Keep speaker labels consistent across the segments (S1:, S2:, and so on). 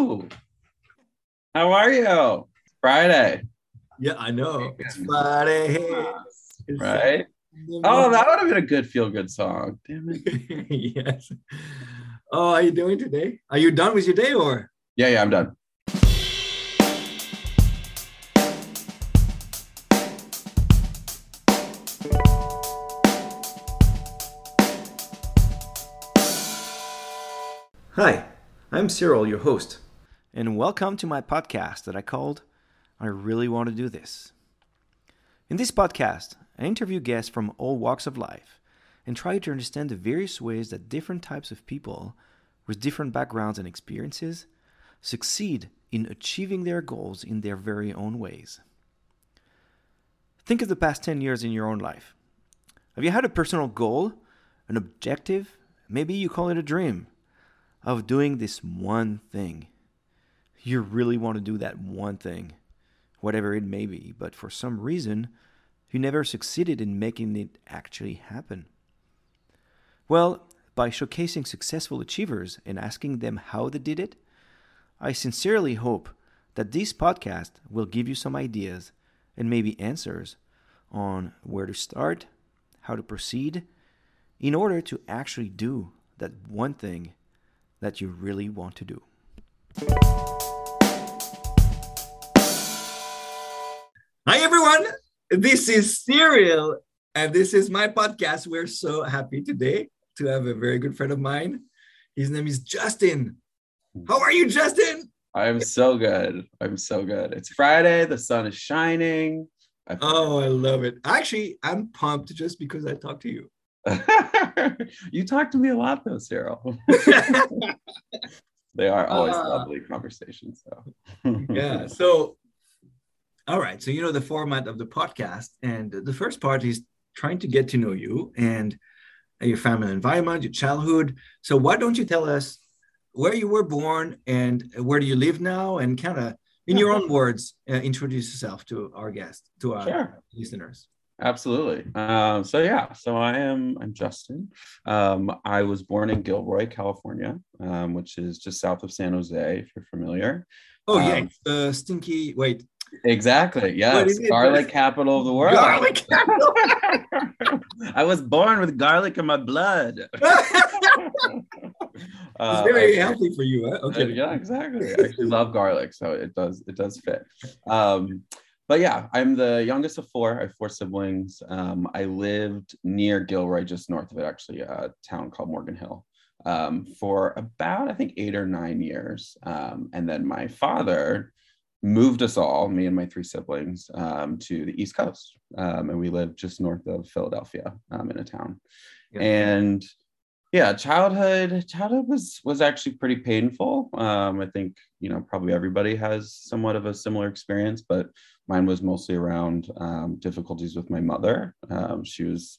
S1: Hello. How are you? Friday.
S2: Yeah, I know. It's Friday. It's
S1: Right? Oh, that would have been a good feel good song. Damn it.
S2: yes. Oh, how you doing today? Are you done with your day or?
S1: Yeah, yeah, I'm done.
S2: Hi, I'm Cyril, your host, and welcome to my podcast that I called I Really Want to Do This. In this podcast, I interview guests from all walks of life and try to understand the various ways that different types of people with different backgrounds and experiences succeed in achieving their goals in their very own ways. Think of the past 10 years in your own life. Have you had a personal goal, an objective, maybe you call it a dream, of doing this one thing? You really want to do that one thing, whatever it may be, but for some reason, you never succeeded in making it actually happen. Well, by showcasing successful achievers and asking them how they did it, I sincerely hope that this podcast will give you some ideas and maybe answers on where to start, how to proceed, in order to actually do that one thing that you really want to do. Hi, everyone. This is Cyril, and this is my podcast. We're so happy today to have a very good friend of mine. His name is Justin. How are you, Justin?
S1: I'm so good. I'm so good. It's Friday. The sun is shining. I
S2: Oh, I love it. Actually, I'm pumped just because I talked to you.
S1: you talk to me a lot, though, Cyril. they are always
S2: Ah.
S1: lovely conversations. So.
S2: yeah. So, all right. So, you know the format of the podcast, and the first part is trying to get to know you and your family environment, your childhood. So, why don't you tell us where you were born and where do you live now, and kind of in your own words, uh, introduce yourself to our guest, to our
S1: Sure.
S2: listeners.
S1: Absolutely. Um, so yeah, so I am I'm Justin. Um, I was born in Gilroy, California, um, which is just south of San Jose, if you're familiar.
S2: Oh yeah,
S1: Um,
S2: it's the stinky. Wait,
S1: Exactly. Yes, garlic capital of the world.
S2: garlic. Capital.
S1: I was born with garlic in my blood.
S2: it's
S1: Uh,
S2: very
S1: I-
S2: healthy for you. Huh?
S1: Okay.
S2: Okay.
S1: Yeah, exactly. I actually love garlic, so it does it does fit. Um, but yeah, I'm the youngest of four. I have four siblings. Um, I lived near Gilroy, just north of it, actually, a town called Morgan Hill, um, for about I think eight or nine years. Um, and then my father moved us all, me and my three siblings, um, to the East Coast, um, and we lived just north of Philadelphia, um, in a town.
S2: Yeah.
S1: And yeah childhood childhood was was actually pretty painful um i think you know probably everybody has somewhat of a similar experience but mine was mostly around um, difficulties with my mother um, she was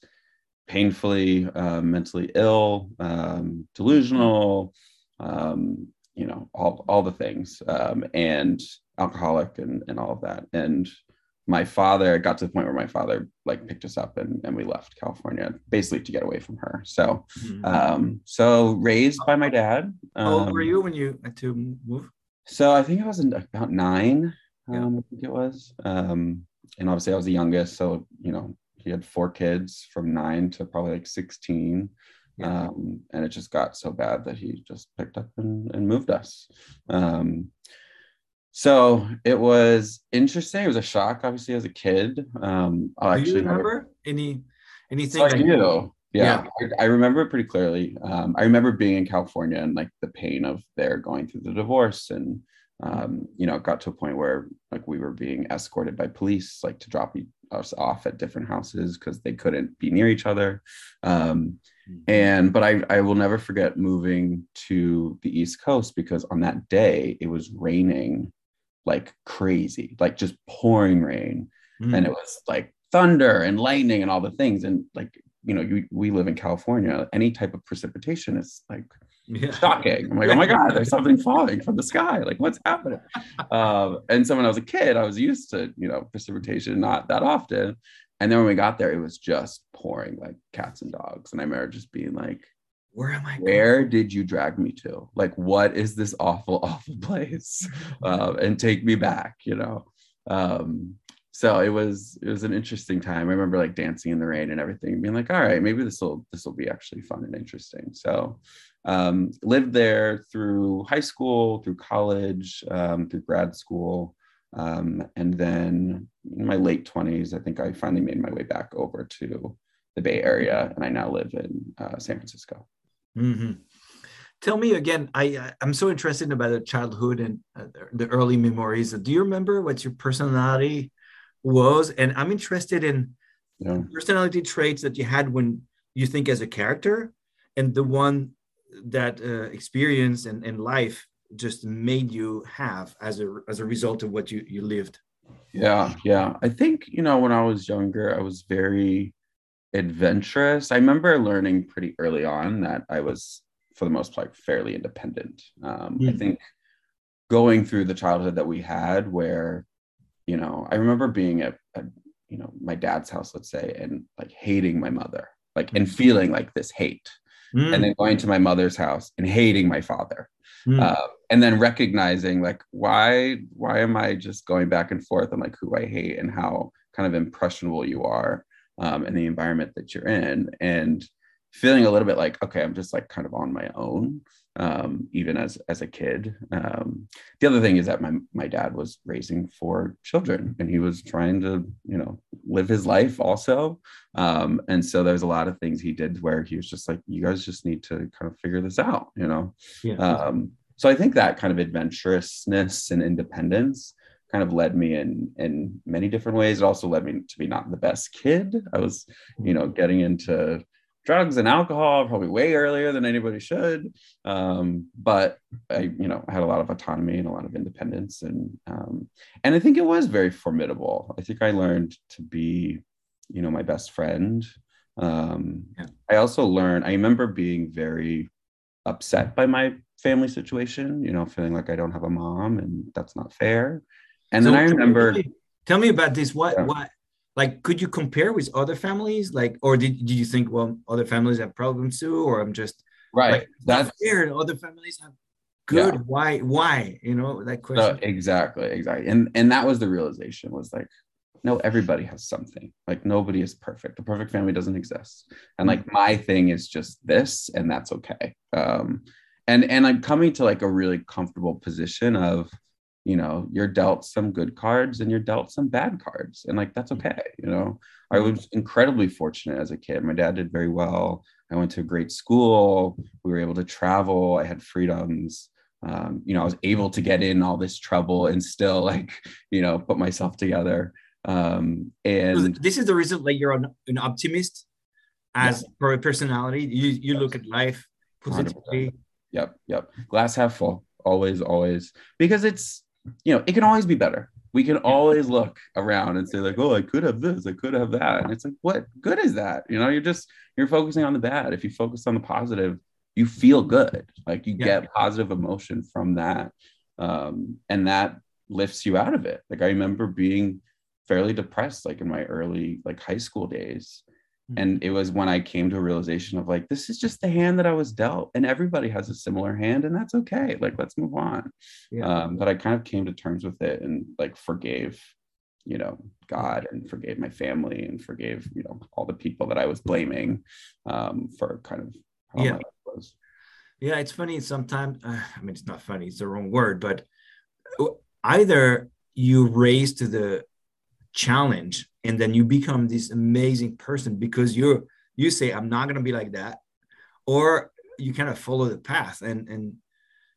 S1: painfully uh, mentally ill um, delusional um, you know all, all the things um, and alcoholic and, and all of that and my father it got to the point where my father like picked us up and, and we left california basically to get away from her so
S2: Mhm.
S1: um, so raised by my dad.
S2: How old were
S1: Um,
S2: you when you had to move?
S1: So I think I was in about nine.
S2: Yeah.
S1: Um, I think it was. Um, and obviously I was the youngest, so you know he had four kids from nine to probably like sixteen.
S2: Yeah.
S1: Um, and it just got so bad that he just picked up and, and moved us. Um, so it was interesting. It was a shock, obviously, as a kid. Um, I'll
S2: Do you remember any anything?
S1: so I do. Yeah, I, I remember it pretty clearly. Um, I remember being in California and like the pain of their going through the divorce, and um, you know, it got to a point where like we were being escorted by police, like to drop us off at different houses because they couldn't be near each other. Um, and but I I will never forget moving to the East Coast because on that day it was raining like crazy, like just pouring rain.
S2: Mm.
S1: and it was like thunder and lightning and all the things. And like you know you, we live in california any type of precipitation is like
S2: yeah.
S1: shocking. I'm like oh my god there's something falling from the sky. Like what's happening? Um, and so when i was a kid i was used to you know precipitation not that often. And then when we got there it was just pouring like cats and dogs. And i remember just being like
S2: where am I? Going?
S1: Where did you drag me to? Like, what is this awful, awful place? Uh, and take me back, you know? Um, so it was it was an interesting time. I remember like dancing in the rain and everything, being like, all right, maybe this will this will be actually fun and interesting. So um, lived there through high school, through college, um, through grad school. Um, and then in my late 20s, I think I finally made my way back over to the Bay Area, and I now live in uh, San Francisco.
S2: Mm-hmm. Tell me again. I I'm so interested about the childhood and uh, the early memories. Do you remember what your personality was? And I'm interested in yeah. personality traits that you had when you think as a character, and the one that uh, experience and, and life just made you have as a as a result of what you you lived
S1: yeah yeah i think you know when i was younger i was very adventurous i remember learning pretty early on that i was for the most part fairly independent um, mm-hmm. i think going through the childhood that we had where you know i remember being at, at you know my dad's house let's say and like hating my mother like and feeling like this hate mm. and then going to my mother's house and hating my father mm. uh, and then recognizing like why why am i just going back and forth on like who i hate and how kind of impressionable you are um, in the environment that you're in and feeling a little bit like okay i'm just like kind of on my own um, even as as a kid. Um, the other thing is that my my dad was raising four children, and he was trying to you know live his life also. Um, and so there's a lot of things he did where he was just like, you guys just need to kind of figure this out, you know. Yeah. Um, so I think that kind of adventurousness and independence kind of led me in in many different ways. It also led me to be not the best kid. I was, you know, getting into drugs and alcohol probably way earlier than anybody should. Um, but I, you know, I had a lot of autonomy and a lot of independence, and um, and I think it was very formidable. I think I learned to be, you know, my best friend. Um, yeah. I also learned. I remember being very upset by my family situation. You know, feeling like I don't have a mom and that's not fair. And so then I remember.
S2: Tell me, about this. What yeah. what like could you compare with other families like or did, did you think well other families have problems too or i'm just
S1: right like,
S2: that's fair other families have good yeah. why why you know that question
S1: exactly exactly and and that was the realization was like no everybody has something like nobody is perfect the perfect family doesn't exist and like mm-hmm. my thing is just this and that's okay um and and i'm coming to like a really comfortable position of you know you're dealt some good cards and you're dealt some bad cards and like that's okay you know? I mm-hmm. was incredibly fortunate as a kid. My dad did very well. I went to a great school. We were able to travel. I had freedoms. Um, you know i was able to get in all this trouble and still like you know put myself together. Um and
S2: this is the reason like you're an, an optimist as yeah. for a personality? You you look at life positively. 100%.
S1: yep yep. Glass half full. Always always. Because it's you know, it can always be better. We can always look around and say, like, oh, I could have this, I could have that. And it's like, what good is that? You know, you're just you're focusing on the bad. If you focus on the positive, you feel good. Like you yeah. get positive emotion from that. Um, and that lifts you out of it. Like I remember being fairly depressed like in my early like high school days and it was when i came to a realization of like this is just the hand that i was dealt and everybody has a similar hand and that's okay like let's move on. Yeah. um, but i kind of came to terms with it and like forgave you know god and forgave my family and forgave you know all the people that i was blaming um, for kind of how
S2: yeah. was. Yeah it's funny sometimes uh, i mean it's not funny it's the wrong word but either you raise to the challenge and then you become this amazing person because you're you say i'm not going to be like that or you kind of follow the path and and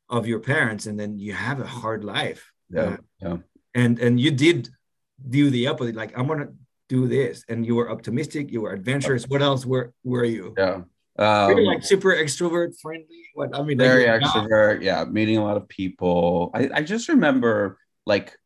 S2: of your parents and then you have a hard life.
S1: Yeah, uh, yeah.
S2: and and you did do the opposite like i'm going to do this and you were optimistic you were adventurous. What else were were you?
S1: Yeah
S2: um, You're like super extrovert friendly? What i mean
S1: very extrovert yeah meeting a lot of people. I, I just remember like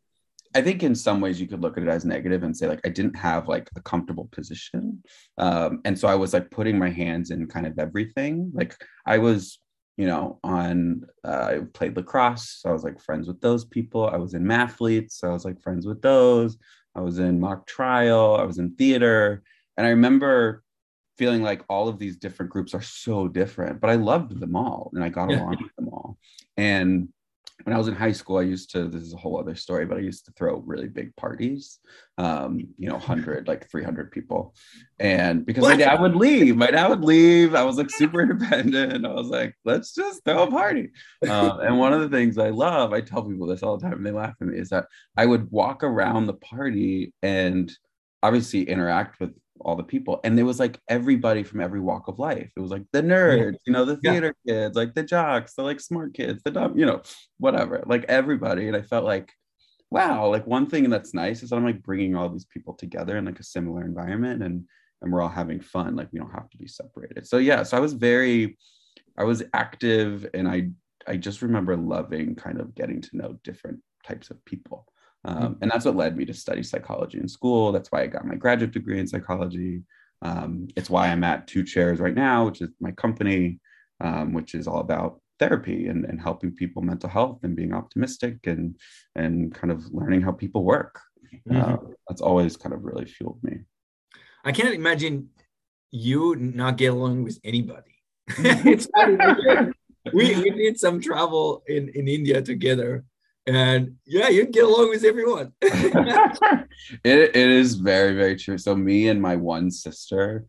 S1: I think in some ways you could look at it as negative and say like I didn't have like a comfortable position, um, and so I was like putting my hands in kind of everything. Like I was, you know, on uh, I played lacrosse, so I was like friends with those people. I was in mathletes, so I was like friends with those. I was in mock trial. I was in theater, and I remember feeling like all of these different groups are so different, but I loved them all and I got along with them all. And when I was in high school, I used to, this is a whole other story, but I used to throw really big parties, um, you know, 100, like 300 people. And because my dad would leave, my dad would leave. I was like super independent. I was like, let's just throw a party. Uh, and one of the things I love, I tell people this all the time, and they laugh at me, is that I would walk around the party and obviously interact with all the people. And it was like everybody from every walk of life. It was like the nerds, you know, the
S2: Yeah.
S1: theater kids, like the jocks, the like smart kids, the dumb, you know, whatever, like everybody. And I felt like, wow, like one thing that's nice is that I'm like bringing all these people together in like a similar environment and and we're all having fun. Like we don't have to be separated. So yeah, so I was very, I was active and I I just remember loving kind of getting to know different types of people. Um, and that's what led me to study psychology in school. That's why I got my graduate degree in psychology. Um, it's why I'm at Two Chairs right now, which is my company, um, which is all about therapy and, and helping people mental health and being optimistic and and kind of learning how people work. Uh, that's always kind of really fueled me.
S2: I can't imagine you not get along with anybody. we, we did some travel in, in India together. And yeah, you get along with everyone.
S1: it, it is very very true. So me and my one sister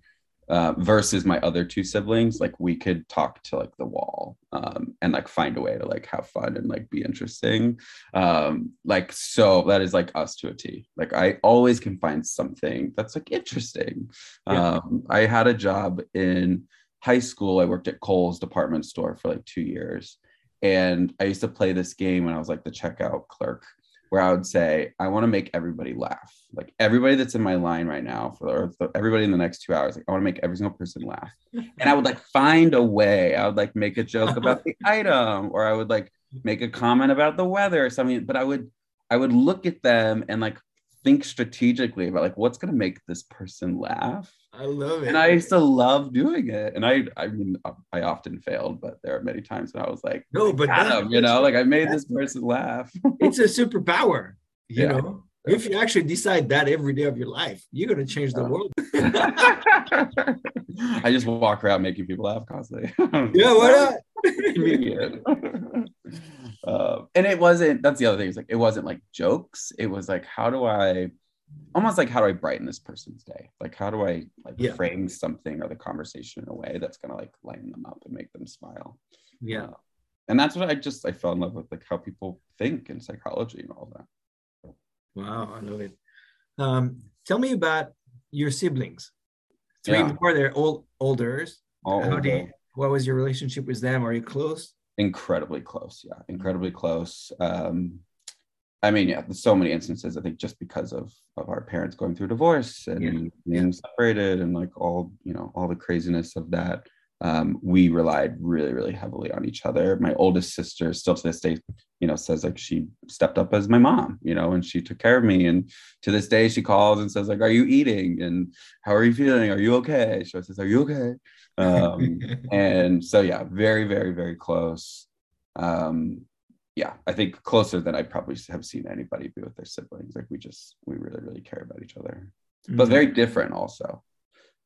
S1: uh, versus my other two siblings like we could talk to like the wall um, and like find a way to like have fun and like be interesting. Um, like so that is like us to a t. Like i always can find something that's like interesting.
S2: Yeah.
S1: um, i had a job in high school. I worked at kohl's department store for like two years and i used to play this game when i was like the checkout clerk where I would say, I want to make everybody laugh. Like everybody that's in my line right now, for or the, everybody in the next two hours, like I want to make every single person laugh. And I would like find a way. I would like make a joke about the item, or I would like make a comment about the weather or something. But I would, I would look at them and like think strategically about like what's gonna make this person laugh.
S2: I love it.
S1: And I used to love doing it. And I, I mean, I often failed, but there are many times when I was like,
S2: no, but that-
S1: you know, like I made this person laugh.
S2: it's a superpower. You
S1: Yeah.
S2: know, if you actually decide that every day of your life, you're gonna change the
S1: Yeah.
S2: world.
S1: I just walk around making people laugh constantly.
S2: yeah, why not?
S1: Uh, and it wasn't. That's the other thing. It's like it wasn't like jokes. It was like, how do I, almost like how do I brighten this person's day? Like how do I like
S2: Yeah.
S1: frame something or the conversation in a way that's gonna like lighten them up and make them smile.
S2: Yeah.
S1: Uh, and that's what I just I fell in love with, like how people think and psychology and all that.
S2: Wow, I love it. Um, tell me about your siblings. Three
S1: Yeah.
S2: more, they're all older.
S1: All
S2: How do
S1: older.
S2: you, what was your relationship with them? Are you close?
S1: Incredibly close. Yeah incredibly close. Um i mean yeah there's so many instances i think just because of of our parents going through divorce and
S2: Yeah.
S1: being separated and like all you know all the craziness of that um we relied really really heavily on each other. My oldest sister still to this day you know says like she stepped up as my mom you know and she took care of me. And to this day she calls and says like are you eating? And how are you feeling? Are you okay? She always says are you okay? Um and so yeah very very very close. Um yeah i think closer than i probably have seen anybody be with their siblings. Like we just we really really care about each other. But
S2: Mhm.
S1: very different also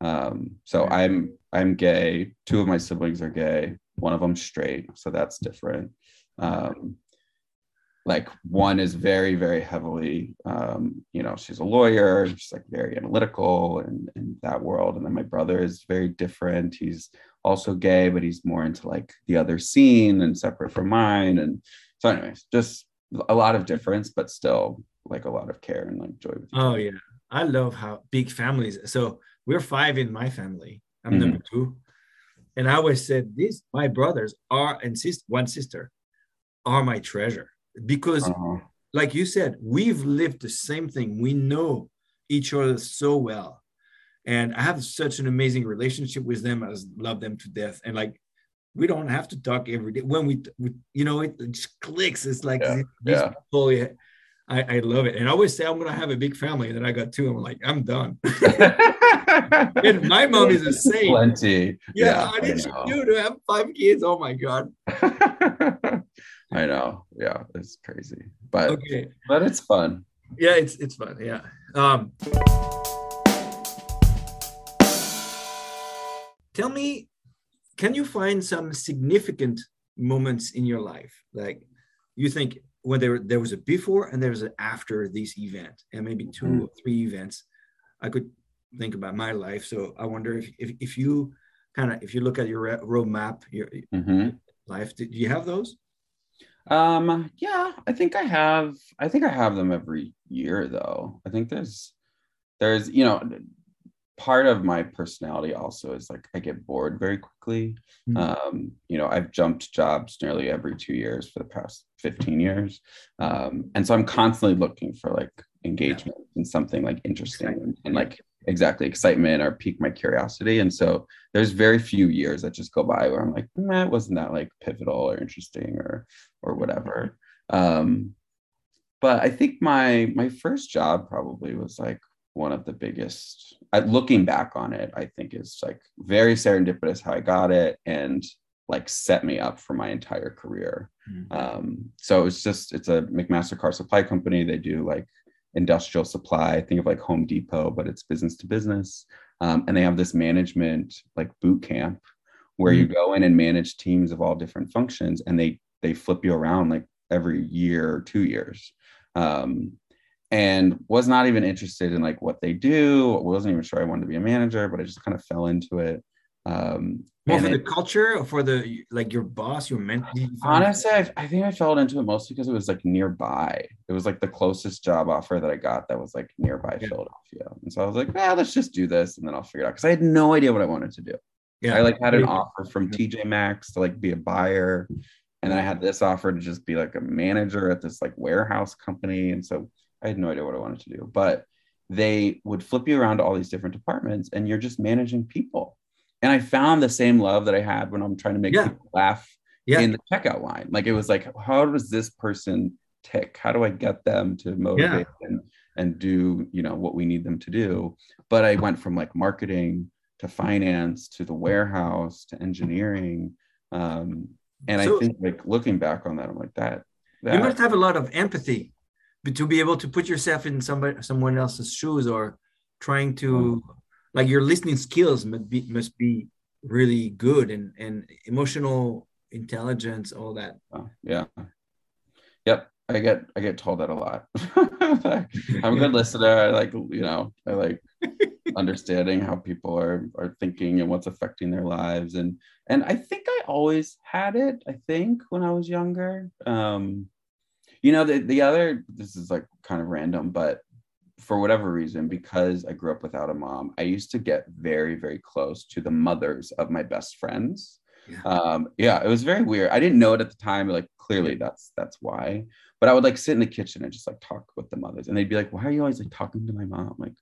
S1: um so i'm i'm gay. Two of my siblings are gay. One of them straight so that's different. Um like one is very very heavily um you know she's a lawyer she's like very analytical and in that world. And then my brother is very different. He's also gay but he's more into like the other scene and separate from mine. And so anyways just a lot of difference but still like a lot of care and like joy with
S2: Oh yeah, I love how big families. So we're five in my family. I'm
S1: Mhm.
S2: number two, and I always said these my brothers are and sis one sister are my treasure because,
S1: Uh-huh.
S2: like you said, we've lived the same thing. We know each other so well, and I have such an amazing relationship with them. I just love them to death, and like. We don't have to talk every day. When we, we you know, it, it just clicks. It's like
S1: Yeah,
S2: these- these
S1: yeah.
S2: people, yeah, I, I love it. And I always say I'm gonna have a big family, and then I got two. I'm like, I'm done. and my mom is the same.
S1: plenty
S2: Yeah,
S1: I
S2: how did you do to have five kids? Oh my god.
S1: I know. Yeah, it's crazy, but
S2: Okay.
S1: but it's fun.
S2: Yeah, it's it's fun. Yeah. Um tell me, can you find some significant moments in your life? Like you think when there, there was a before and there was an after this event, and maybe 2 mm-hmm. or three events. I could think about my life. So I wonder if, if, if you kind of, if you look at your roadmap, your mm-hmm. life, do you have those?
S1: Um, yeah, I think I have, I think I have them every year though. I think there's, there's, you know, part of my personality also is like I get bored very quickly. Mm-hmm. Um, you know, I've jumped jobs nearly every two years for the past 15 years. Um, and so I'm constantly looking for like engagement yeah. and something like interesting and, and, like exactly excitement or pique my curiosity. And so there's very few years that just go by where I'm like, nah, wasn't that like pivotal or interesting or or whatever. Um, but I think my my first job probably was like one of the biggest looking back on it i think is like very serendipitous how i got it and like set me up for my entire career mm-hmm. um, so it's just it's a McMaster-Carr supply company they do like industrial supply think of like home depot but it's business to business um, and they have this management like boot camp where mm-hmm. you go in and manage teams of all different functions and they they flip you around like every year or two years um, and was not even interested in like what they do. wasn't even sure I wanted to be a manager, but I just kind of fell into it. Um,
S2: More for it, the culture or for the like your boss, your mentor?
S1: Honestly, I, I, think I fell into it mostly because it was like nearby. It was like the closest job offer that I got that was like nearby yeah. Philadelphia. And so I was like, yeah, let's just do this and then I'll figure it out. Cause I had no idea what I wanted to do. Yeah. I like had an offer from TJ Maxx to like be a buyer. And then I had this offer to just be like a manager at this like warehouse company. And so I had no idea what I wanted to do, but they would flip you around to all these different departments and you're just managing people. And I found the same love that I had when I'm trying to make yeah. people laugh yeah. in the checkout line. Like it was like, how does this person tick? How do I get them to motivate yeah. and, and do, you know, what we need them to do? But I went from like marketing to finance to the warehouse to engineering. Um, and so, I think like looking back on that, I'm like that, that
S2: you must have a lot of empathy to be able to put yourself in somebody someone else's shoes or trying to like your listening skills must be must be really good and and emotional intelligence all that.
S1: Oh, yeah. Yep. I get i get told that a lot. I'm a good listener. I like you know i like understanding how people are are thinking and what's affecting their lives. And and i think i always had it i think when i was younger. Um you know, the, the other, this is like kind of random, but for whatever reason, because I grew up without a mom, I used to get very, very close to the mothers of my best friends. Yeah. Um, yeah, it was very weird. I didn't know it at the time, but like clearly that's that's why. But I would like sit in the kitchen and just like talk with the mothers, and they'd be like, "Why are you always like talking to my mom?" Like,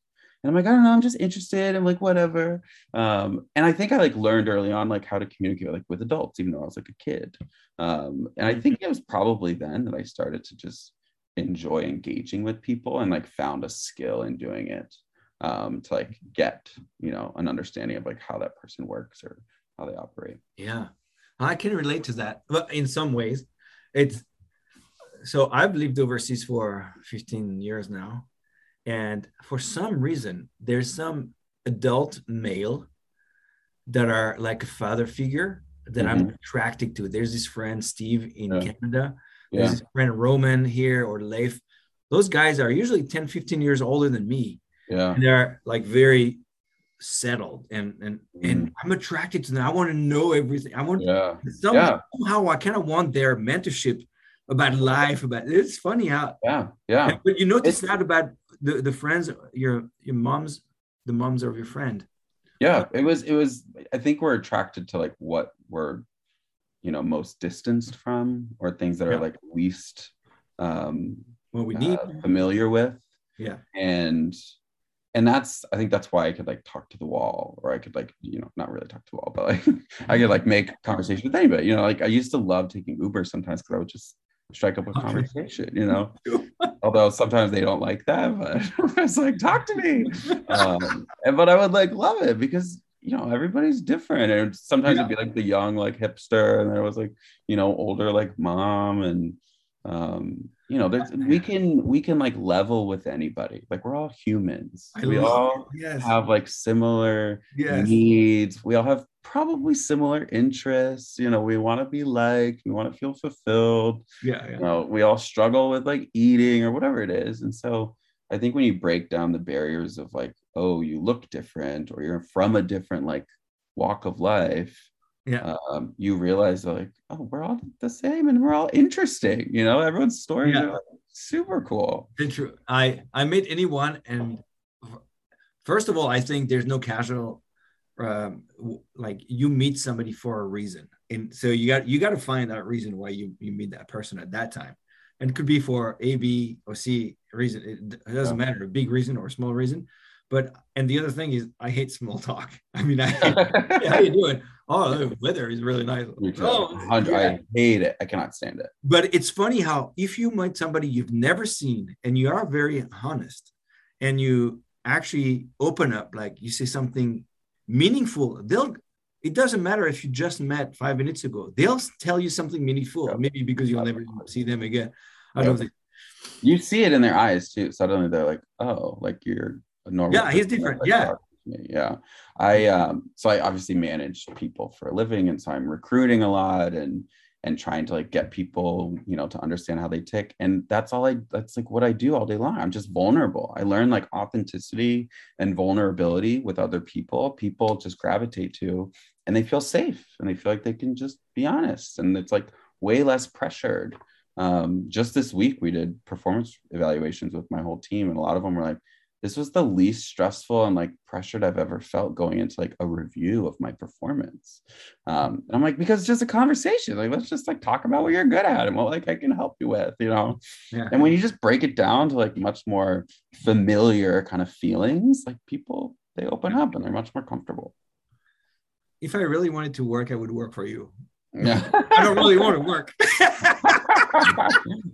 S1: and I'm like, I don't know, I'm just interested. I'm like, whatever. Um, and I think I like learned early on like how to communicate like with adults, even though I was like a kid. Um, and I think it was probably then that I started to just enjoy engaging with people and like found a skill in doing it um, to like get, you know, an understanding of like how that person works or how they operate.
S2: Yeah. I can relate to that. But in some ways, it's so I've lived overseas for 15 years now and for some reason, there's some adult male that are like a father figure that mm-hmm. I'm attracted to. There's this friend, Steve, in yeah. Canada. Yeah. this friend, Roman, here, or Leif. Those guys are usually 10, 15 years older than me.
S1: Yeah.
S2: And they're like very settled and and mm. and I'm attracted to them. I want to know everything. I want
S1: yeah.
S2: yeah. somehow I kind of want their mentorship about life, about it's funny how
S1: yeah, yeah.
S2: But you notice it's, not about the the friends your your mom's the moms of your friend
S1: yeah it was it was i think we're attracted to like what we're you know most distanced from or things that are like least um
S2: what we need.
S1: uh, familiar with.
S2: Yeah.
S1: And and that's i think that's why i could like talk to the wall or i could like you know not really talk to the wall but like i could like make conversation with anybody you know like i used to love taking uber sometimes because i would just strike up a conversation, you know. Although sometimes they don't like that, but it's like, talk to me. Um, and, but I would like love it because you know everybody's different, and sometimes yeah. it'd be like the young like hipster, and there was like you know older like mom, and um you know there's we can we can like level with anybody. Like we're all humans.
S2: I
S1: we all
S2: yes.
S1: have like similar
S2: yes.
S1: needs. We all have probably similar interests. You know we want to be liked. We want to feel fulfilled.
S2: Yeah
S1: you know we all struggle with like eating or whatever it is. And so i think when you break down the barriers of like oh you look different or you're from a different like walk of life
S2: yeah
S1: um, you realize like oh we're all the same and we're all interesting you know everyone's stories
S2: Yeah.
S1: are like, super cool
S2: true. I I meet anyone, and first of all, I think there's no casual. Um, like you meet somebody for a reason, and so you got you got to find that reason why you you meet that person at that time, and it could be for A, B, or C reason. It, it doesn't
S1: Yeah.
S2: matter, a big reason or a small reason. But and the other thing is, I hate small talk. I mean, I hate, "Hey, how you doing? Oh, the weather is really nice. Oh, yeah
S1: I hate it. I cannot stand it.
S2: but it's funny how if you meet somebody you've never seen and you are very honest and you actually open up like you say something meaningful they'll it doesn't matter if you just met five minutes ago they'll tell you something meaningful
S1: Yeah.
S2: maybe because you'll never see them again i don't think
S1: You see it in their eyes too. Suddenly they're like, oh, like you're normal.
S2: Yeah, he's different. Yeah.
S1: talk to me. Yeah. I um so I obviously manage people for a living and so I'm recruiting a lot and and trying to like get people, you know, to understand how they tick. And that's all I that's like what I do all day long. I'm just vulnerable. I learn like authenticity and vulnerability with other people. People just gravitate to and they feel safe and they feel like they can just be honest. And it's like way less pressured um, just this week we did performance evaluations with my whole team and a lot of them were like this was the least stressful and like pressured i've ever felt going into like a review of my performance. Um, and i'm like because it's just a conversation. Like let's just like talk about what you're good at and what like i can help you with you know?
S2: Yeah.
S1: And when you just break it down to like much more familiar kind of feelings like people they open up and they're much more comfortable.
S2: If i really wanted to work i would work for you
S1: yeah
S2: i don't really want to work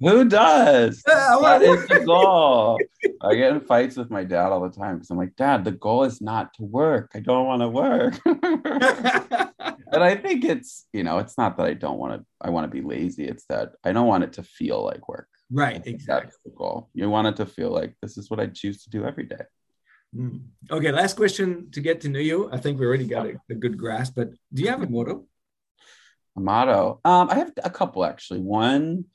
S1: Who does?
S2: I wanna
S1: is the goal. I get in fights with my dad all the time because I'm like, Dad, the goal is not to work. I don't want to work. but I think it's, you know, it's not that I don't want to, I want to be lazy. It's that I don't want it to feel like work.
S2: Right exactly
S1: That's the goal. You want it to feel like this is what I choose to do every day.
S2: Mm. Okay, last question to get to know you. I think we already got a, a good grasp, but do you have a motto?
S1: A motto. Um, I have a couple actually. One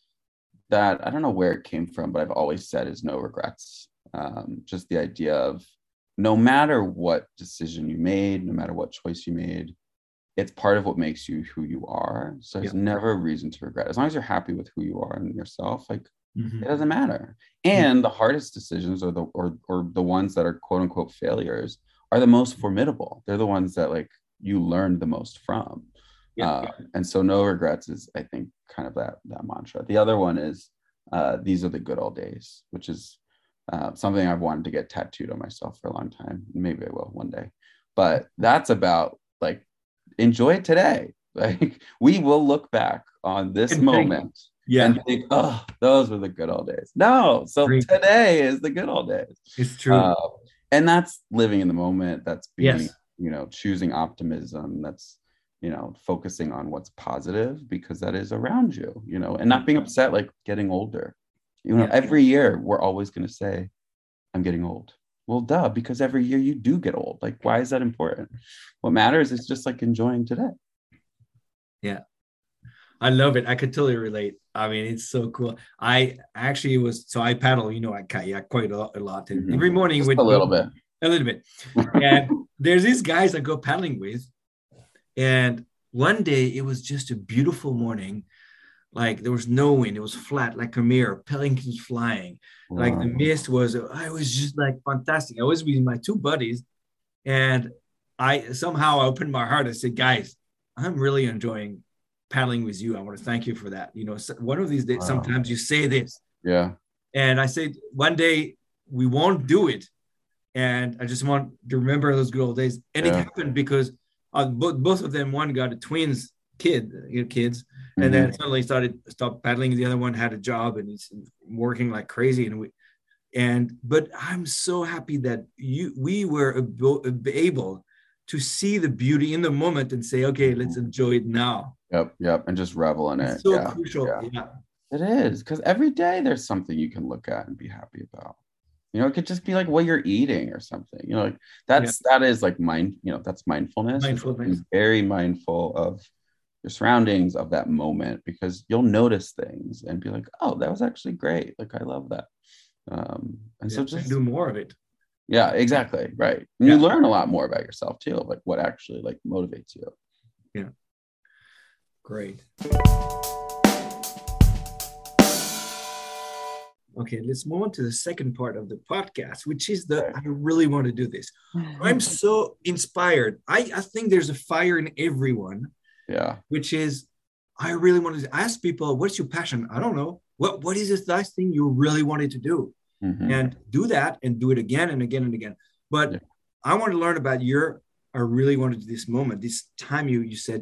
S1: that I don't know where it came from, but I've always said is no regrets. Um, just the idea of no matter what decision you made, no matter what choice you made, it's part of what makes you who you are. So there's never a reason to regret. As long as you're happy with who you are and yourself, like
S2: Mhm.
S1: it doesn't matter. And the hardest decisions or the or or the ones that are quote unquote failures are the most formidable. They're the ones that like you learn the most from.
S2: Yeah.
S1: Uh, and so no regrets is I think kind of that that mantra. The other one is uh, these are the good old days, which is uh, something I've wanted to get tattooed on myself for a long time. Maybe I will one day. But that's about like enjoy today. Like we will look back on this
S2: And
S1: moment
S2: Yeah,
S1: and think, oh, those were the good old days. No, so
S2: Great.
S1: today is the good old days.
S2: it's true.
S1: Uh, and that's living in the moment. That's being,
S2: Yes.
S1: you know, choosing optimism. That's, you know, focusing on what's positive because that is around you, you know, and not being upset like getting older. You know,
S2: Yeah.
S1: every year we're always going to say, I'm getting old. Well, duh, because every year you do get old. Like, why is that important? What matters is just like enjoying today.
S2: Yeah i love it. I could totally relate. I mean, it's so cool. I actually was so I paddle. You know, I kayak quite a lot. A lot.
S1: Mhm.
S2: Every morning
S1: Just
S2: with
S1: a little bit.
S2: a little bit. And there's these guys I go paddling with, and one day it was just a beautiful morning. Like there was no wind. It was flat, like a mirror. Pelicans flying. Like the mist was. I was just like fantastic. I was with my two buddies, and I somehow opened my heart. I said, "Guys, I'm really enjoying paddling with you. I want to thank you for that. You know, one of these days,
S1: Wow.
S2: sometimes you say this,
S1: yeah.
S2: and I said, one day we won't do it. And I just want to remember those good old days. And it happened because uh, both, both of them, one got a twins kid, you know, kids, and
S1: Mhm.
S2: then suddenly started stopped paddling. The other one had a job and he's working like crazy. And we, and but I'm so happy that you we were abo- able to see the beauty in the moment and say, okay, let's enjoy it now.
S1: Yep, yep, and just revel in it.
S2: It's so
S1: yeah,
S2: crucial.
S1: yeah.
S2: Yeah.
S1: It is because every day there's something you can look at and be happy about. You know, it could just be like what you're eating or something. You know, like that's yeah. that is like mind. You know, that's mindfulness. Mindfulness. Very mindful of your surroundings of that moment because you'll notice things and be like, oh, that was actually great. Like I love that. Um, and yeah, so just
S2: do more of it.
S1: Yeah, exactly. Right. And yeah. you learn a lot more about yourself too, like what actually like motivates you.
S2: Yeah. Great. Okay, let's move on to the second part of the podcast, which is the I really want to do this. I'm so inspired. I, I think there's a fire in everyone.
S1: Yeah.
S2: Which is I really want to ask people, what's your passion? I don't know. What what is this last thing you really wanted to do? Mm-hmm. And do that and do it again and again and again. But yeah. I want to learn about your I really wanted this moment, this time you you said,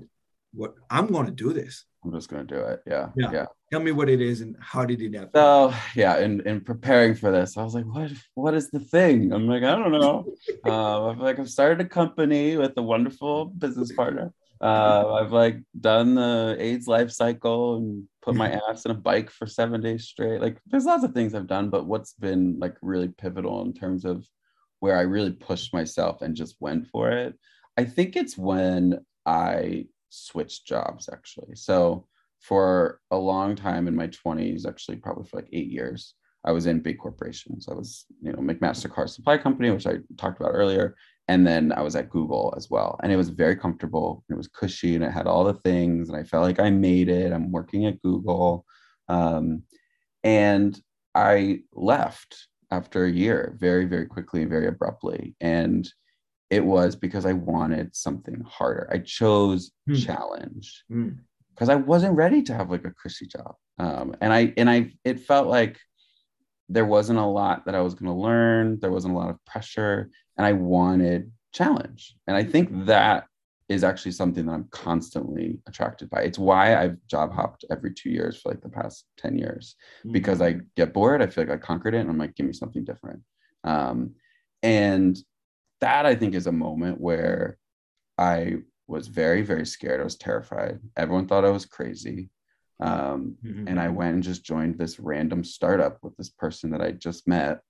S2: What I'm gonna do this.
S1: I'm just gonna do it. Yeah. Yeah. yeah.
S2: Tell me what it is and how did it happen?
S1: So yeah in, in preparing for this i was like what what is the thing? I'm like i don't know. Uh, i've like i've started a company with a wonderful business partner. Uh, i've like done the AIDS/LifeCycle and put my ass in a bike for seven days straight. Like there's lots of things i've done but what's been like really pivotal in terms of where i really pushed myself and just went for it i think it's when i switched jobs actually so for a long time in my 20s, actually, probably for like eight years. I was in big corporations. I was, you know, McMaster-Carr Supply Company, which I talked about earlier. And then I was at Google as well. And it was very comfortable. It was cushy and it had all the things. And I felt like I made it. I'm working at Google. Um, and I left after a year very, very quickly, very abruptly. And it was because I wanted something harder. I chose hmm. challenge. Hmm because I wasn't ready to have like a cushy job. Um, and I and I it felt like there wasn't a lot that I was going to learn. There wasn't a lot of pressure, and I wanted challenge. And I think that is actually something that I'm constantly attracted by. It's why I've job hopped every two years for like the past 10 years mm-hmm. because I get bored. I feel like I conquered it and I'm like, give me something different. Um, and that I think is a moment where I was very, very scared. I was terrified. Everyone thought I was crazy. Um, mm-hmm. And I went and just joined this random startup with this person that I just met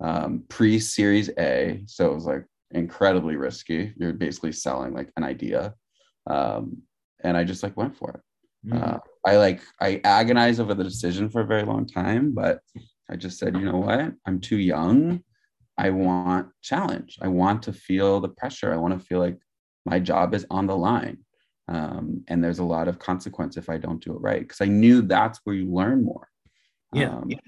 S1: um, pre Series A. So it was like incredibly risky. You're basically selling like an idea. Um, and I just like went for it. Mm-hmm. Uh, I like, I agonized over the decision for a very long time, but I just said, you know what? I'm too young. I want challenge. I want to feel the pressure. I want to feel like my job is on the line. Um, and there's a lot of consequence if I don't do it right. Because I knew that's where you learn more.
S2: Yeah, um, yeah.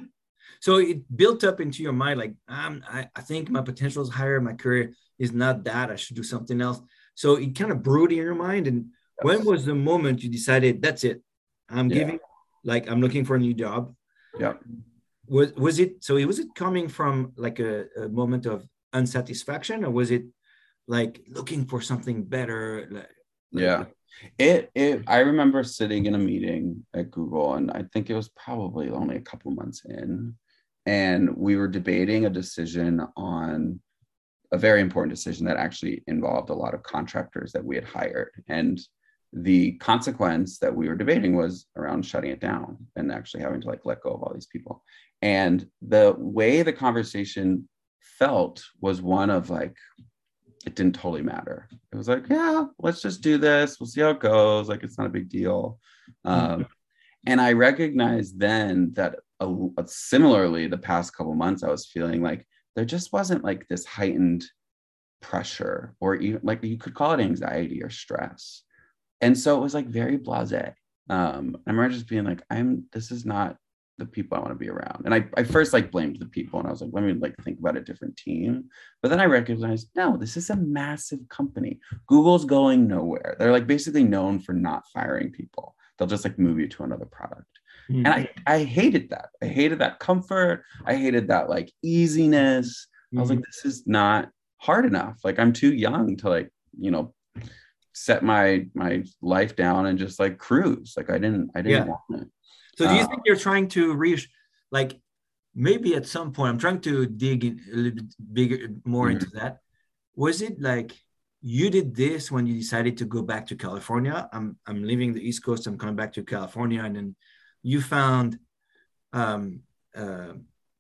S2: So it built up into your mind, like um, I, I think my potential is higher. My career is not that. I should do something else. So it kind of brewed in your mind. And yes. when was the moment you decided that's it? I'm yeah. giving, like I'm looking for a new job.
S1: Yeah.
S2: Was was it so? Was it coming from like a, a moment of unsatisfaction, or was it like looking for something better like,
S1: yeah it it i remember sitting in a meeting at google and i think it was probably only a couple months in and we were debating a decision on a very important decision that actually involved a lot of contractors that we had hired and the consequence that we were debating was around shutting it down and actually having to like let go of all these people and the way the conversation felt was one of like it didn't totally matter. It was like, yeah, let's just do this. We'll see how it goes. Like, it's not a big deal. Um, and I recognized then that a, a, similarly, the past couple months, I was feeling like there just wasn't like this heightened pressure, or even like you could call it anxiety or stress. And so it was like very blase. Um, I remember just being like, I'm, this is not the people I want to be around. And I, I first like blamed the people and I was like, let me like think about a different team. But then I recognized, no, this is a massive company. Google's going nowhere. They're like basically known for not firing people. They'll just like move you to another product. Mm-hmm. And I, I hated that. I hated that comfort. I hated that like easiness. Mm-hmm. I was like, mm-hmm. this is not hard enough. Like I'm too young to like, you know, set my my life down and just like cruise. Like I didn't I didn't yeah. want it.
S2: So do you uh, think you're trying to reach like maybe at some point I'm trying to dig in a little bit bigger more mm-hmm. into that. Was it like you did this when you decided to go back to California? I'm I'm leaving the East Coast, I'm coming back to California, and then you found um, uh,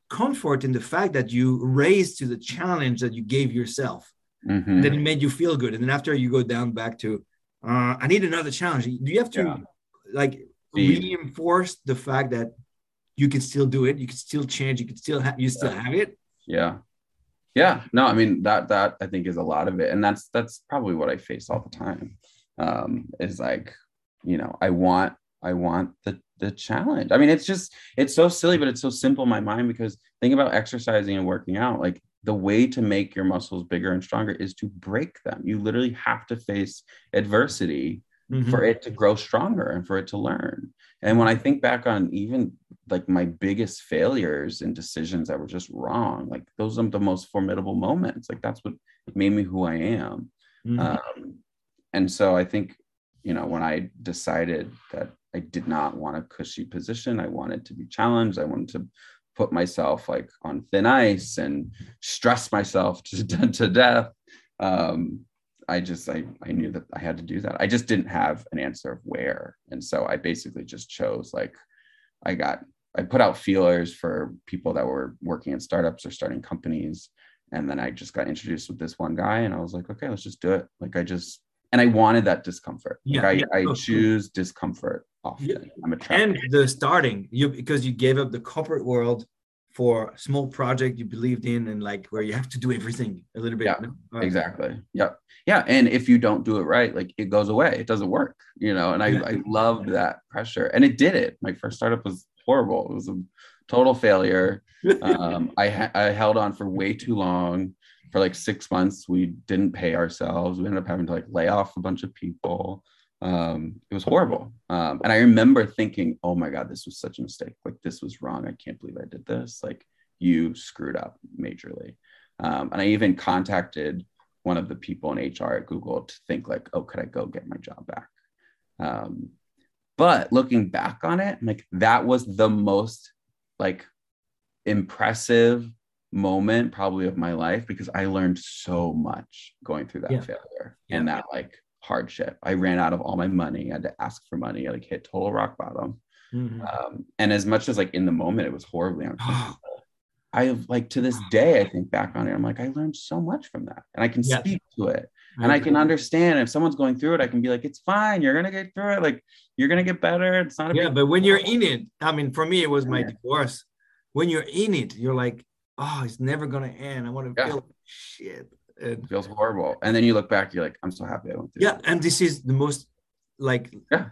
S2: comfort in the fact that you raised to the challenge that you gave yourself.
S1: Mhm.
S2: Then it made you feel good. And then after you go down back to, uh, I need another challenge. Do you have to
S1: Yeah.
S2: like. Reinforce the fact that you can still do it? You can still change. You can still have. You still have it.
S1: yeah yeah no i mean that that i think is a lot of it and that's that's probably what i face all the time um is like you know i want i want the the challenge i mean it's just it's so silly but it's so simple in my mind because think about exercising and working out like the way to make your muscles bigger and stronger is to break them you literally have to face adversity
S2: Mm-hmm.
S1: for it to grow stronger and for it to learn. And when I think back on even like my biggest failures and decisions that were just wrong, like those are the most formidable moments. Like that's what made me who I am.
S2: Mhm.
S1: Um, and so I think, you know, when I decided that I did not want a cushy position, I wanted to be challenged. I wanted to put myself like on thin ice and stress myself to, to death. Um, I just I, I knew that I had to do that. I just didn't have an answer of where. And so I basically just chose like I got I put out feelers for people that were working in startups or starting companies. And then I just got introduced with this one guy and I was like, okay, let's just do it. Like I just and I wanted that discomfort.
S2: Yeah,
S1: like I,
S2: yeah.
S1: I choose discomfort often.
S2: Yeah.
S1: I'm attracted.
S2: and the starting you because you gave up the corporate world for a small project you believed in and like where you have to do everything a little bit
S1: Yeah,
S2: no?
S1: Exactly yep yeah and if you don't do it right like it goes away. It doesn't work you know and i
S2: Yeah.
S1: i loved that pressure and it did it. My first startup was horrible. It was a total failure. Um i ha- i held on for way too long. For like six months we didn't pay ourselves. We ended up having to like lay off a bunch of people. Um it was horrible. Um and i remember thinking oh my god this was such a mistake. Like this was wrong. I can't believe i did this. Like you screwed up majorly. Um, and i even contacted one of the people in hr at google to think like oh could i go get my job back um, but looking back on it like that was the most like impressive moment probably of my life because i learned so much going through that
S2: Yeah.
S1: failure
S2: Yeah.
S1: and that like hardship i ran out of all my money i had to ask for money I like hit total rock bottom
S2: Mhm.
S1: um, and as much as like in the moment it was horribly uncomfortable i have like to this day i think back on it i'm like i learned so much from that and i can
S2: Yeah.
S1: speak to it and i can understand if someone's going through it i can be like it's fine you're gonna get through it like you're gonna get better it's not a
S2: yeah
S1: big
S2: but when you're in it i mean for me it was my
S1: Yeah.
S2: divorce when you're in it you're like oh it's never gonna end i want to
S1: Yeah.
S2: feel shit and
S1: it feels horrible and then you look back you're like i'm so happy i went through
S2: yeah and this is the most like
S1: Yeah.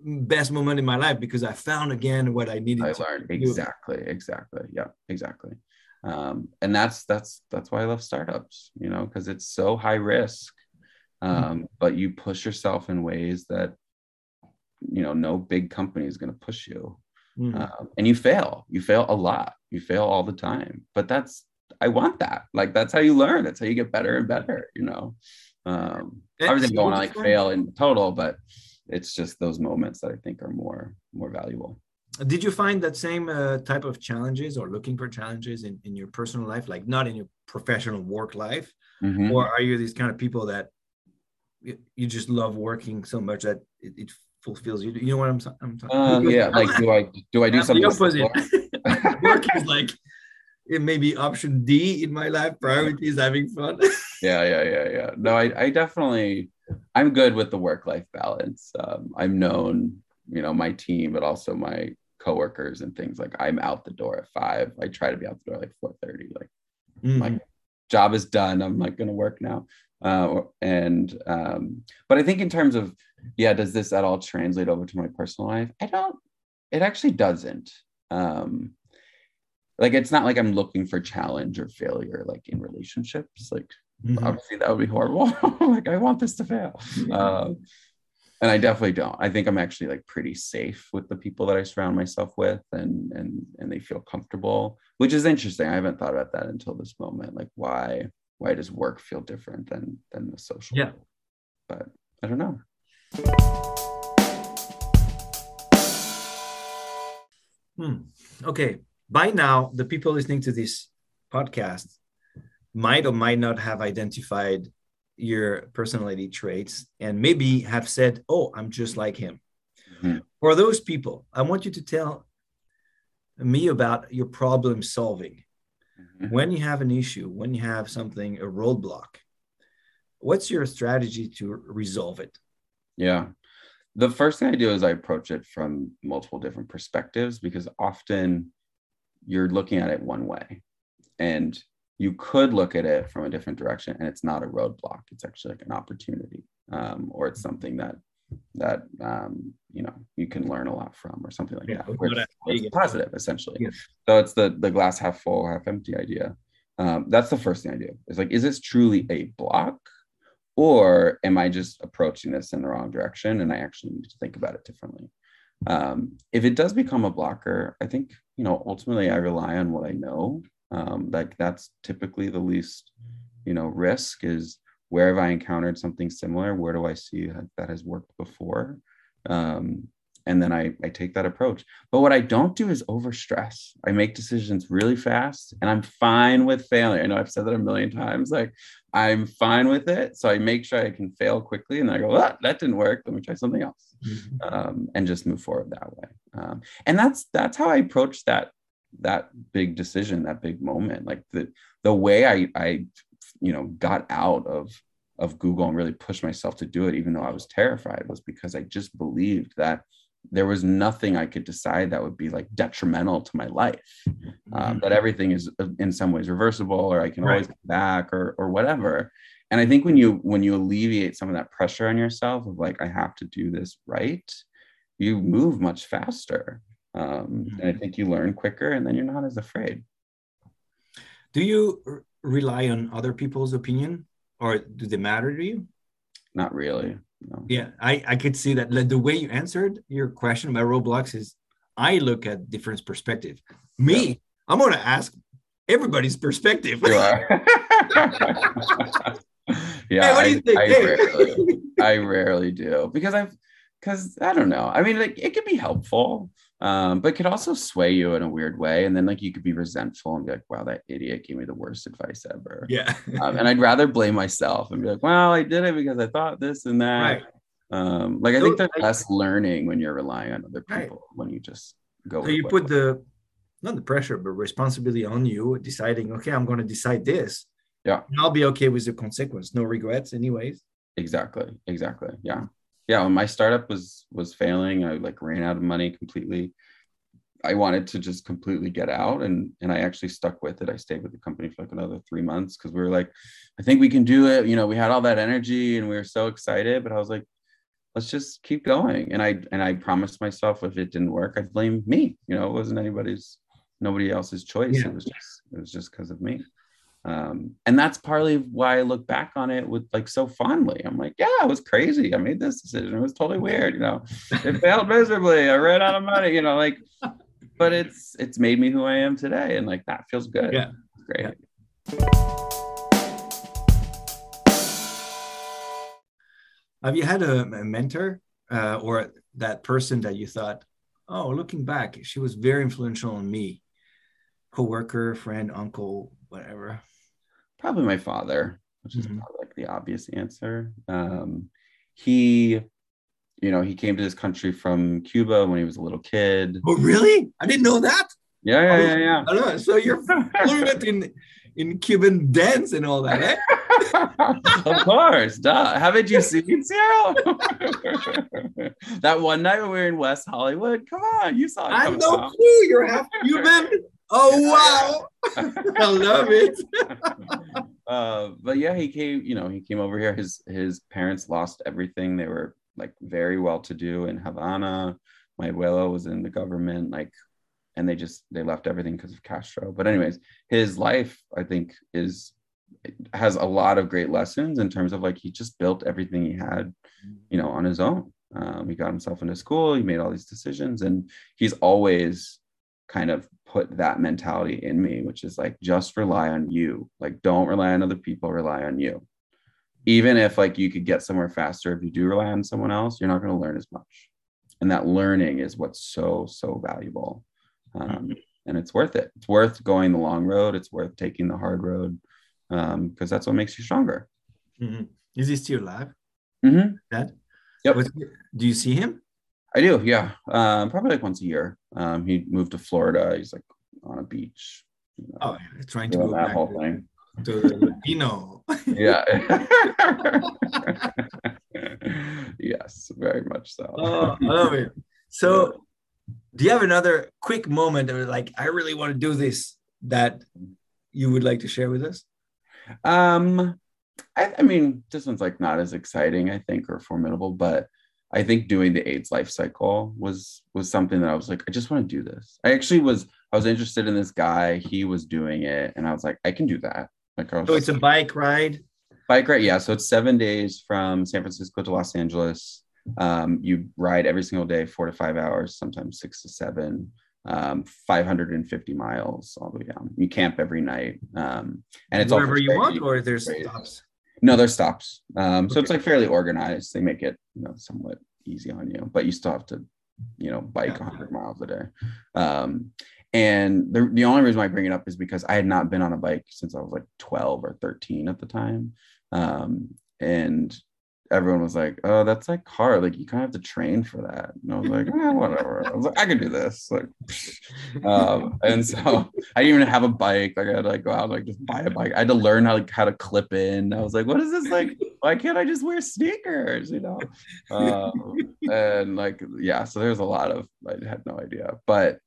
S2: Best moment in my life because i found again what i needed
S1: I
S2: to
S1: learned
S2: do.
S1: exactly, exactly. Yeah, exactly. Um, and that's that's that's why I love startups, you know, because it's so high risk, um, but you push yourself in ways that you know no big company is going to push you,
S2: Mhm.
S1: um, and you fail. You fail a lot. You fail all the time, but that's I want that. Like that's how you learn. That's how you get better and better. You know, um,
S2: And
S1: obviously
S2: so
S1: don't want to
S2: what's
S1: like fail in total, but it's just those moments that I think are more more valuable.
S2: did you find that same uh, type of challenges or looking for challenges in, in your personal life like not in your professional work life
S1: Mhm.
S2: or are you these kind of people that you, you just love working so much that it, it fulfills you you know what i'm, I'm talking
S1: Uh, yeah, like do I do I do
S2: I'm
S1: something?
S2: the opposite work is like it may be option d in my life priority is having fun
S1: yeah, yeah, yeah, yeah. No, I, I definitely I'm good with the work life balance. Um, I'm known, you know, my team, but also my coworkers and things like I'm out the door at five. I try to be out the door like four thirty. Like
S2: Mhm.
S1: my job is done. I'm like going to work now. Uh, and um, but I think in terms of yeah, does this at all translate over to my personal life? I don't. It actually doesn't. Um, like it's not like I'm looking for challenge or failure like in relationships. Like
S2: Mhm.
S1: obviously that would be horrible. like I want this to fail. Uh, and I definitely don't. I think I'm actually like pretty safe with the people that I surround myself with, and and and they feel comfortable, which is interesting. I haven't thought about that until this moment. Like why why does work feel different than than the social?
S2: Yeah.
S1: But I don't know.
S2: Hmm. Okay. By now, the people listening to this podcast might or might not have identified your personality traits and maybe have said, Oh, I'm just like him.
S1: Mhm.
S2: For those people, I want you to tell me about your problem solving.
S1: Mhm.
S2: When you have an issue, when you have something, a roadblock, what's your strategy to resolve it?
S1: Yeah. The first thing I do is I approach it from multiple different perspectives because often you're looking at it one way and you could look at it from a different direction and it's not a roadblock. It's actually like an opportunity um, or it's something that that um, you know you can learn a lot from or something like
S2: Yeah,
S1: that.
S2: it's
S1: Where it's,
S2: a-
S1: it's positive essentially.
S2: Yeah.
S1: So it's the the glass half full, half empty idea. Um, that's the first thing I do. Is like, is this truly a block or am I just approaching this in the wrong direction and I actually need to think about it differently? Um, if it does become a blocker, I think you know ultimately I rely on what I know. Um, like that's typically the least you know risk is where have I encountered something similar? Where do I see that, has worked before? Um, and then I, I take that approach. But what I don't do is overstress. I make decisions really fast and I'm fine with failing. I know I've said that a million times. Like I'm fine with it. So I make sure I can fail quickly and then I go, ah, that didn't work. Let me try something else. Um, and just move forward that way. Um, and that's that's how I approach that that big decision, that big moment. Like the the way I I you know got out of of Google and really pushed myself to do it, even though I was terrified, was because I just believed that there was nothing I could decide that would be like detrimental to my life. Um, that everything is uh, in some ways reversible, or I can always
S2: Right.
S1: come back, or or whatever. And I think when you when you alleviate some of that pressure on yourself of like I have to do this right, you move much faster. Um, and I think you learn quicker, and then you're not as afraid.
S2: Do you r- rely on other people's opinion or do they matter to you?
S1: Not really. No.
S2: Yeah, I, I could see that. Like the way you answered your question about roadblocks is I look at different perspective. Me, I'm going to ask everybody's perspective.
S1: You are. yeah,
S2: Hey, what do you
S1: I,
S2: think?
S1: I
S2: Hey.
S1: rarely, I rarely do because I've, because I don't know. I mean, like it could be helpful, um, but it could also sway you in a weird way, and then like you could be resentful and be like, "Wow, that idiot gave me the worst advice ever."
S2: yeah.
S1: Um, and I'd rather blame myself and be like, "Well, I did it because I thought this and that."
S2: right.
S1: Um, like I think there's less learning when you're relying on other
S2: Right.
S1: people when you just go.
S2: So you put the not the pressure, but responsibility on you, deciding, okay, I'm going to decide this.
S1: Yeah.
S2: And I'll be okay with the consequence. No regrets, anyways.
S1: exactly exactly yeah yeah when my startup was was failing i like ran out of money completely. I wanted to just completely get out and and i actually stuck with it. I stayed with the company for like another three months because we were like i think we can do it. You know we had all that energy and we were so excited but i was like let's just keep going. And i and i promised myself if it didn't work i'd blame me. You know it wasn't anybody's nobody else's choice.
S2: Yeah.
S1: it was just it was just because of me um, and that's partly why I look back on it with like so fondly. I'm like, yeah, it was crazy. I made this decision. It was totally weird. You know, it failed miserably. I ran out of money. You know, like, but it's it's made me who I am today, and like that feels good.
S2: Yeah.
S1: It's great.
S2: Yeah. Have you had a, a mentor uh, or that person that you thought, oh, looking back, she was very influential on me? Coworker, friend, uncle, whatever.
S1: Probably my father, which is
S2: Mhm.
S1: probably like the obvious answer. Um, he, you know, he came to this country from Cuba when he was a little kid.
S2: Oh, really? I didn't know that.
S1: Yeah, yeah, yeah, yeah.
S2: I know. So you're fluent in in Cuban dance and all that, eh?
S1: of course, duh. Haven't you seen Cyril? that one night when we were in West Hollywood. Come on, you saw it.
S2: I
S1: coming
S2: no clue. You're half Cuban. Oh wow! I love it.
S1: uh, but yeah, he came. You know, he came over here. His his parents lost everything. They were like very well to do in Havana. My abuelo was in the government. Like, and they just they left everything because of Castro. But anyways, his life I think is has a lot of great lessons in terms of like he just built everything he had, you know, on his own. Um, he got himself into school. He made all these decisions, and he's always kind of put that mentality in me, which is like just rely on you. Like don't rely on other people, rely on you. Even if like you could get somewhere faster if you do rely on someone else, you're not going to learn as much. And that learning is what's so so valuable. Um, and it's worth it. It's worth going the long road. It's worth taking the hard road um, because that's what makes you stronger.
S2: Mhm. Is he still alive?
S1: Mhm.
S2: Dad?
S1: Yep.
S2: Do you see him?
S1: I do, yeah. Um, probably like once a year. Um, he moved to Florida. He's like on a beach. You know,
S2: Oh, yeah, trying to go
S1: that
S2: back
S1: whole
S2: to,
S1: thing.
S2: to the Latino.
S1: Yeah. yes, very much so.
S2: oh, I love it. So, do you have another quick moment of like, I really want to do this that you would like to share with us?
S1: Um, I, I mean, this one's like not as exciting, I think, or formidable, but I think doing the AIDS/LifeCycle was was something that I was like, I just want to do this. I actually was I was interested in this guy. He was doing it, and I was like, I can do that. Like, I was
S2: So it's a bike ride.
S1: bike ride. Yeah, so it's seven days from San Francisco to Los Angeles. Um, you ride every single day, four to five hours, sometimes six to seven. Um, 550 miles all the way down. You camp every night, um, and it's
S2: wherever you want, or there's stops.
S1: No, there's stops. Um, so it's like fairly organized. They make it, you know, somewhat easy on you, but you still have to, you know, bike
S2: Yeah.
S1: 100 miles a day. Um, and the, the only reason why I bring it up is because I had not been on a bike since I was like 12 or 13 at the time. Um, and everyone was like, "Oh, that's like hard. Like you kind of have to train for that." And I was like, eh, "Whatever." I was like, "I can do this." Like, um, and so I didn't even have a bike. Like I had to like go out and like just buy a bike. I had to learn how like how to clip in. I was like, "What is this like? Why can't I just wear sneakers?" You know. Um, and like yeah, so there's a lot of I had no idea, but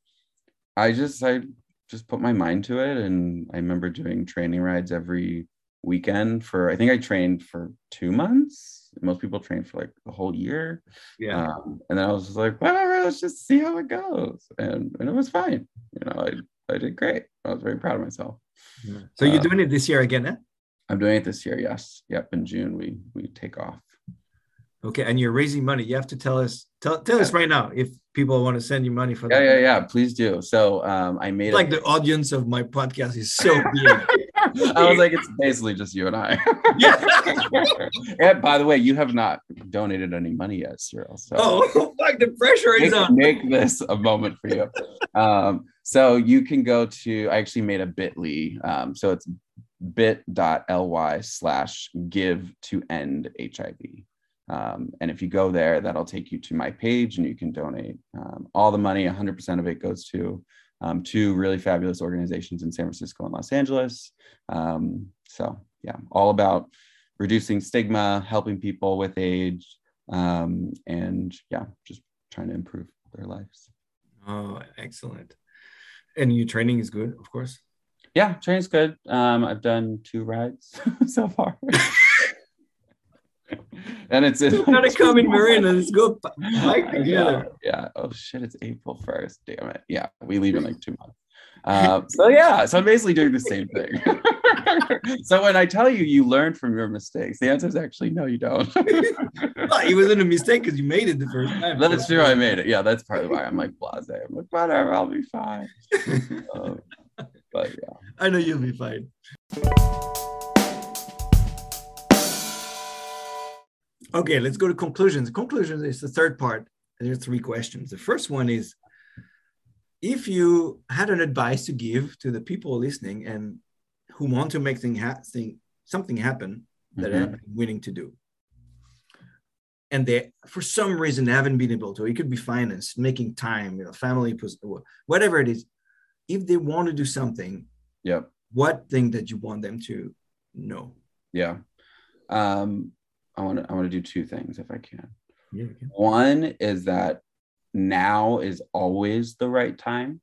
S1: I just I just put my mind to it, and I remember doing training rides every weekend for I think I trained for two months. Most people train for like a whole year.
S2: Yeah.
S1: Um, and then I was just like, whatever, let's just see how it goes. And, and it was fine. You know, I, I did great. I was very proud of myself.
S2: so you're
S1: uh,
S2: doing it this year again, eh?
S1: I'm doing it this year. Yes. Yep. In June, we, we take off.
S2: Okay, and you're raising money. You have to tell us tell, tell us right now if people want to send you money for
S1: Yeah.
S2: that.
S1: Yeah. Yeah. Please do. So um, I made
S2: It's like
S1: a,
S2: the audience of my podcast is so big.
S1: I was like, it's basically just you and I.
S2: yeah.
S1: and by the way, you have not donated any money yet, Cyril. So
S2: Oh, fuck! The pressure is
S1: make,
S2: on.
S1: make this a moment for you. Um, so you can go to, I actually made a bit.ly. Um, so it's bit.ly slash give to end HIV. Um, and if you go there, that'll take you to my page and you can donate. Um, all the money, 100% of it goes to um, two really fabulous organizations in San Francisco and Los Angeles. Um, so, yeah, all about reducing stigma, helping people with age, um, and yeah, just trying to improve their lives.
S2: Oh, excellent. And your training is good, of course.
S1: Yeah, training's good. Um, I've done two rides so far. and it's in
S2: gotta come in Marina. Let's go bike
S1: yeah,
S2: together.
S1: yeah. Oh shit, it's April 1st. Damn it. Yeah, we leave in like two months. Um, so yeah, so I'm basically doing the same thing. so when I tell you you learn from your mistakes, the answer is actually no, you don't.
S2: Well, it wasn't a mistake because you made it the first time.
S1: that's true. I made it. Yeah, that's partly why I'm like blase. I'm like, whatever, I'll be fine. Um, but yeah.
S2: I know you'll be fine. Okay, let's go to conclusions. Conclusions is the third part. There are three questions. The first one is if you had an advice to give to the people listening and who want to make thing ha- thing, something happen that
S1: Mhm.
S2: they're willing to do, and they for some reason haven't been able to, it could be finance, making time, you know, family, whatever it is. If they want to do something,
S1: Yep.
S2: what thing that you want them to know?
S1: Yeah. Um, I want to I want to do two things if I can.
S2: Yeah.
S1: One is that now is always the right time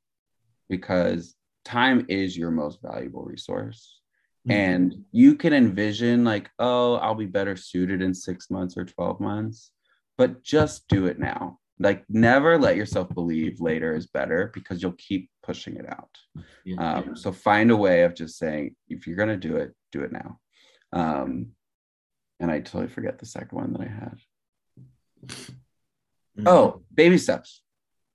S1: because time is your most valuable resource. And you can envision, like, oh, I'll be better suited in six months or 12 months, but just do it now. Like, never let yourself believe later is better because you'll keep pushing it out.
S2: Yeah.
S1: Um, so find a way of just saying, if you're going to do it, do it now. Um, and I totally forget the second one that I had.
S2: Mhm.
S1: Oh, baby steps.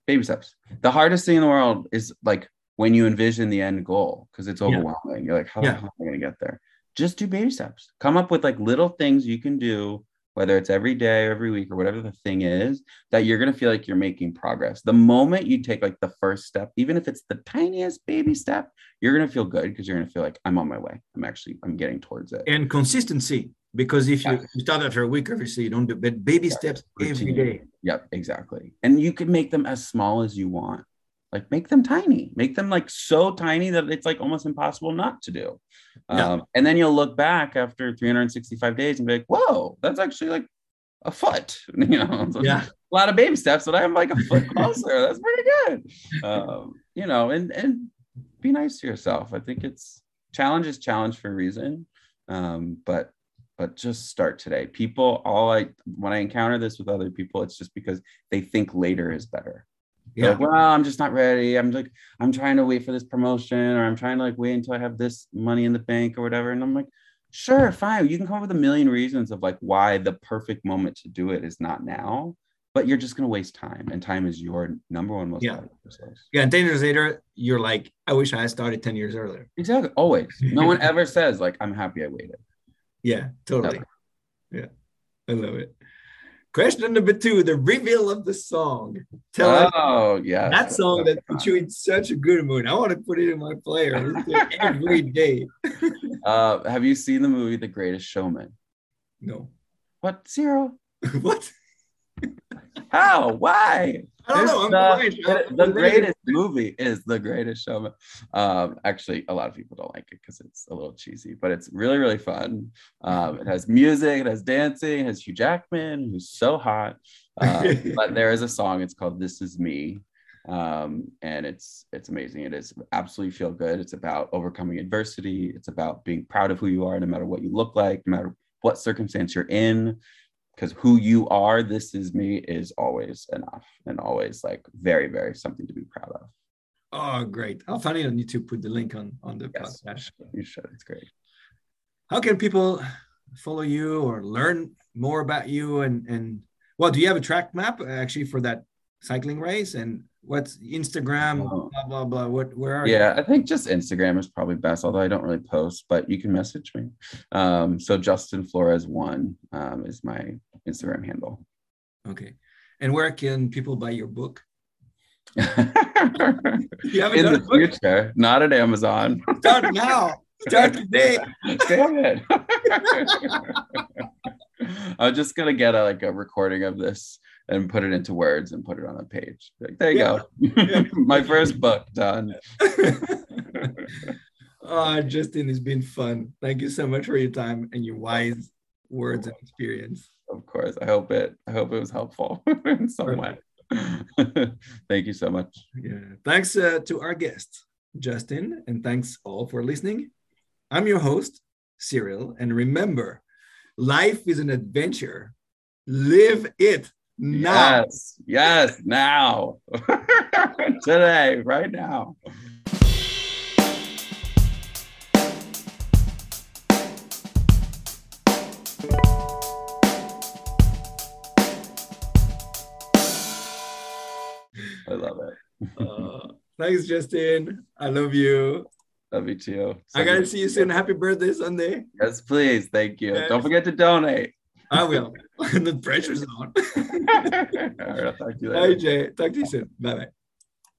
S1: Baby steps. The hardest thing in the world is like when you envision the end goal because it's
S2: Yeah.
S1: overwhelming. You're like, how
S2: Yeah.
S1: hell am I going to get there? Just do baby steps. Come up with like little things you can do, whether it's every day or every week or whatever the thing is, that you're going to feel like you're making progress. The moment you take like the first step, even if it's the tiniest baby step, you're going to feel good because you're going to feel like I'm on my way. I'm actually, I'm getting towards it.
S2: and consistency. Because if you, you start after a week, obviously you don't do, but baby yeah. steps every day.
S1: Yep, exactly. And you can make them as small as you want. Like make them tiny, make them like so tiny that it's like almost impossible not to do. Yeah. Um, and then you'll look back after 365 days and be like, whoa, that's actually like a foot. You know,
S2: yeah.
S1: a lot of baby steps, but I'm like a foot closer. that's pretty good. Um, you know, and and be nice to yourself. I think it's challenge is challenge for a reason. Um, but but just start today. People, all I when I encounter this with other people, it's just because they think later is better. Yeah. Like, well, I'm just not ready. I'm like, I'm trying to wait for this promotion, or I'm trying to like wait until I have this money in the bank or whatever. And I'm like, sure, fine. You can come up with a million reasons of like why the perfect moment to do it is not now, but you're just gonna waste time, and time is your number one most
S2: yeah. resource. Yeah, and ten years later, you're like, I wish I had started ten years earlier.
S1: Exactly. Always. No one ever says like, I'm happy I waited.
S2: Yeah, totally. Yeah, I love it. Question number two: the reveal of the song.
S1: Tell oh us
S2: yeah, that song that put you in such a good mood. I want to put it in my player every day.
S1: uh, have you seen the movie The Greatest Showman?
S2: No.
S1: What zero?
S2: what?
S1: How? Why?
S2: I don't know.
S1: The, the, the greatest movie is The Greatest Showman. Um, actually, a lot of people don't like it because it's a little cheesy, but it's really, really fun. Um, it has music, it has dancing, it has Hugh Jackman, who's so hot. Uh, but there is a song. It's called "This Is Me," um, and it's it's amazing. It is absolutely feel good. It's about overcoming adversity. It's about being proud of who you are, no matter what you look like, no matter what circumstance you're in because who you are, this is me, is always enough and always like very, very something to be proud of.
S2: Oh, great. I'll find it on YouTube, put the link on, on the yes, podcast.
S1: You should. It's great.
S2: How can people follow you or learn more about you? And, and well, do you have a track map uh, actually for that cycling race? And what's Instagram, oh. blah blah blah. What where are
S1: yeah, you? I think just Instagram is probably best, although I don't really post, but you can message me. Um, so Justin Flores one um, is my Instagram handle.
S2: Okay. And where can people buy your book?
S1: you In the future, not at Amazon.
S2: Start now. Start today.
S1: Damn it. I'm just gonna get a, like a recording of this and put it into words and put it on a page. Like, there you yeah. go. Yeah. My first book done.
S2: oh, Justin, it's been fun. Thank you so much for your time and your wise words and experience.
S1: Of course. I hope it I hope it was helpful in some way. Thank you so much.
S2: Yeah. Thanks uh, to our guest, Justin, and thanks all for listening. I'm your host, Cyril, and remember, life is an adventure. Live it now.
S1: Yes, yes, now. Today, right now. I love it.
S2: uh, thanks, Justin. I love you.
S1: Love you too.
S2: I gotta see you soon. Happy birthday Sunday.
S1: Yes, please. Thank you. Yes. Don't forget to donate.
S2: I will. the pressure's on. All right, I'll talk to you later. Bye, Jay. Talk to you soon. Bye bye.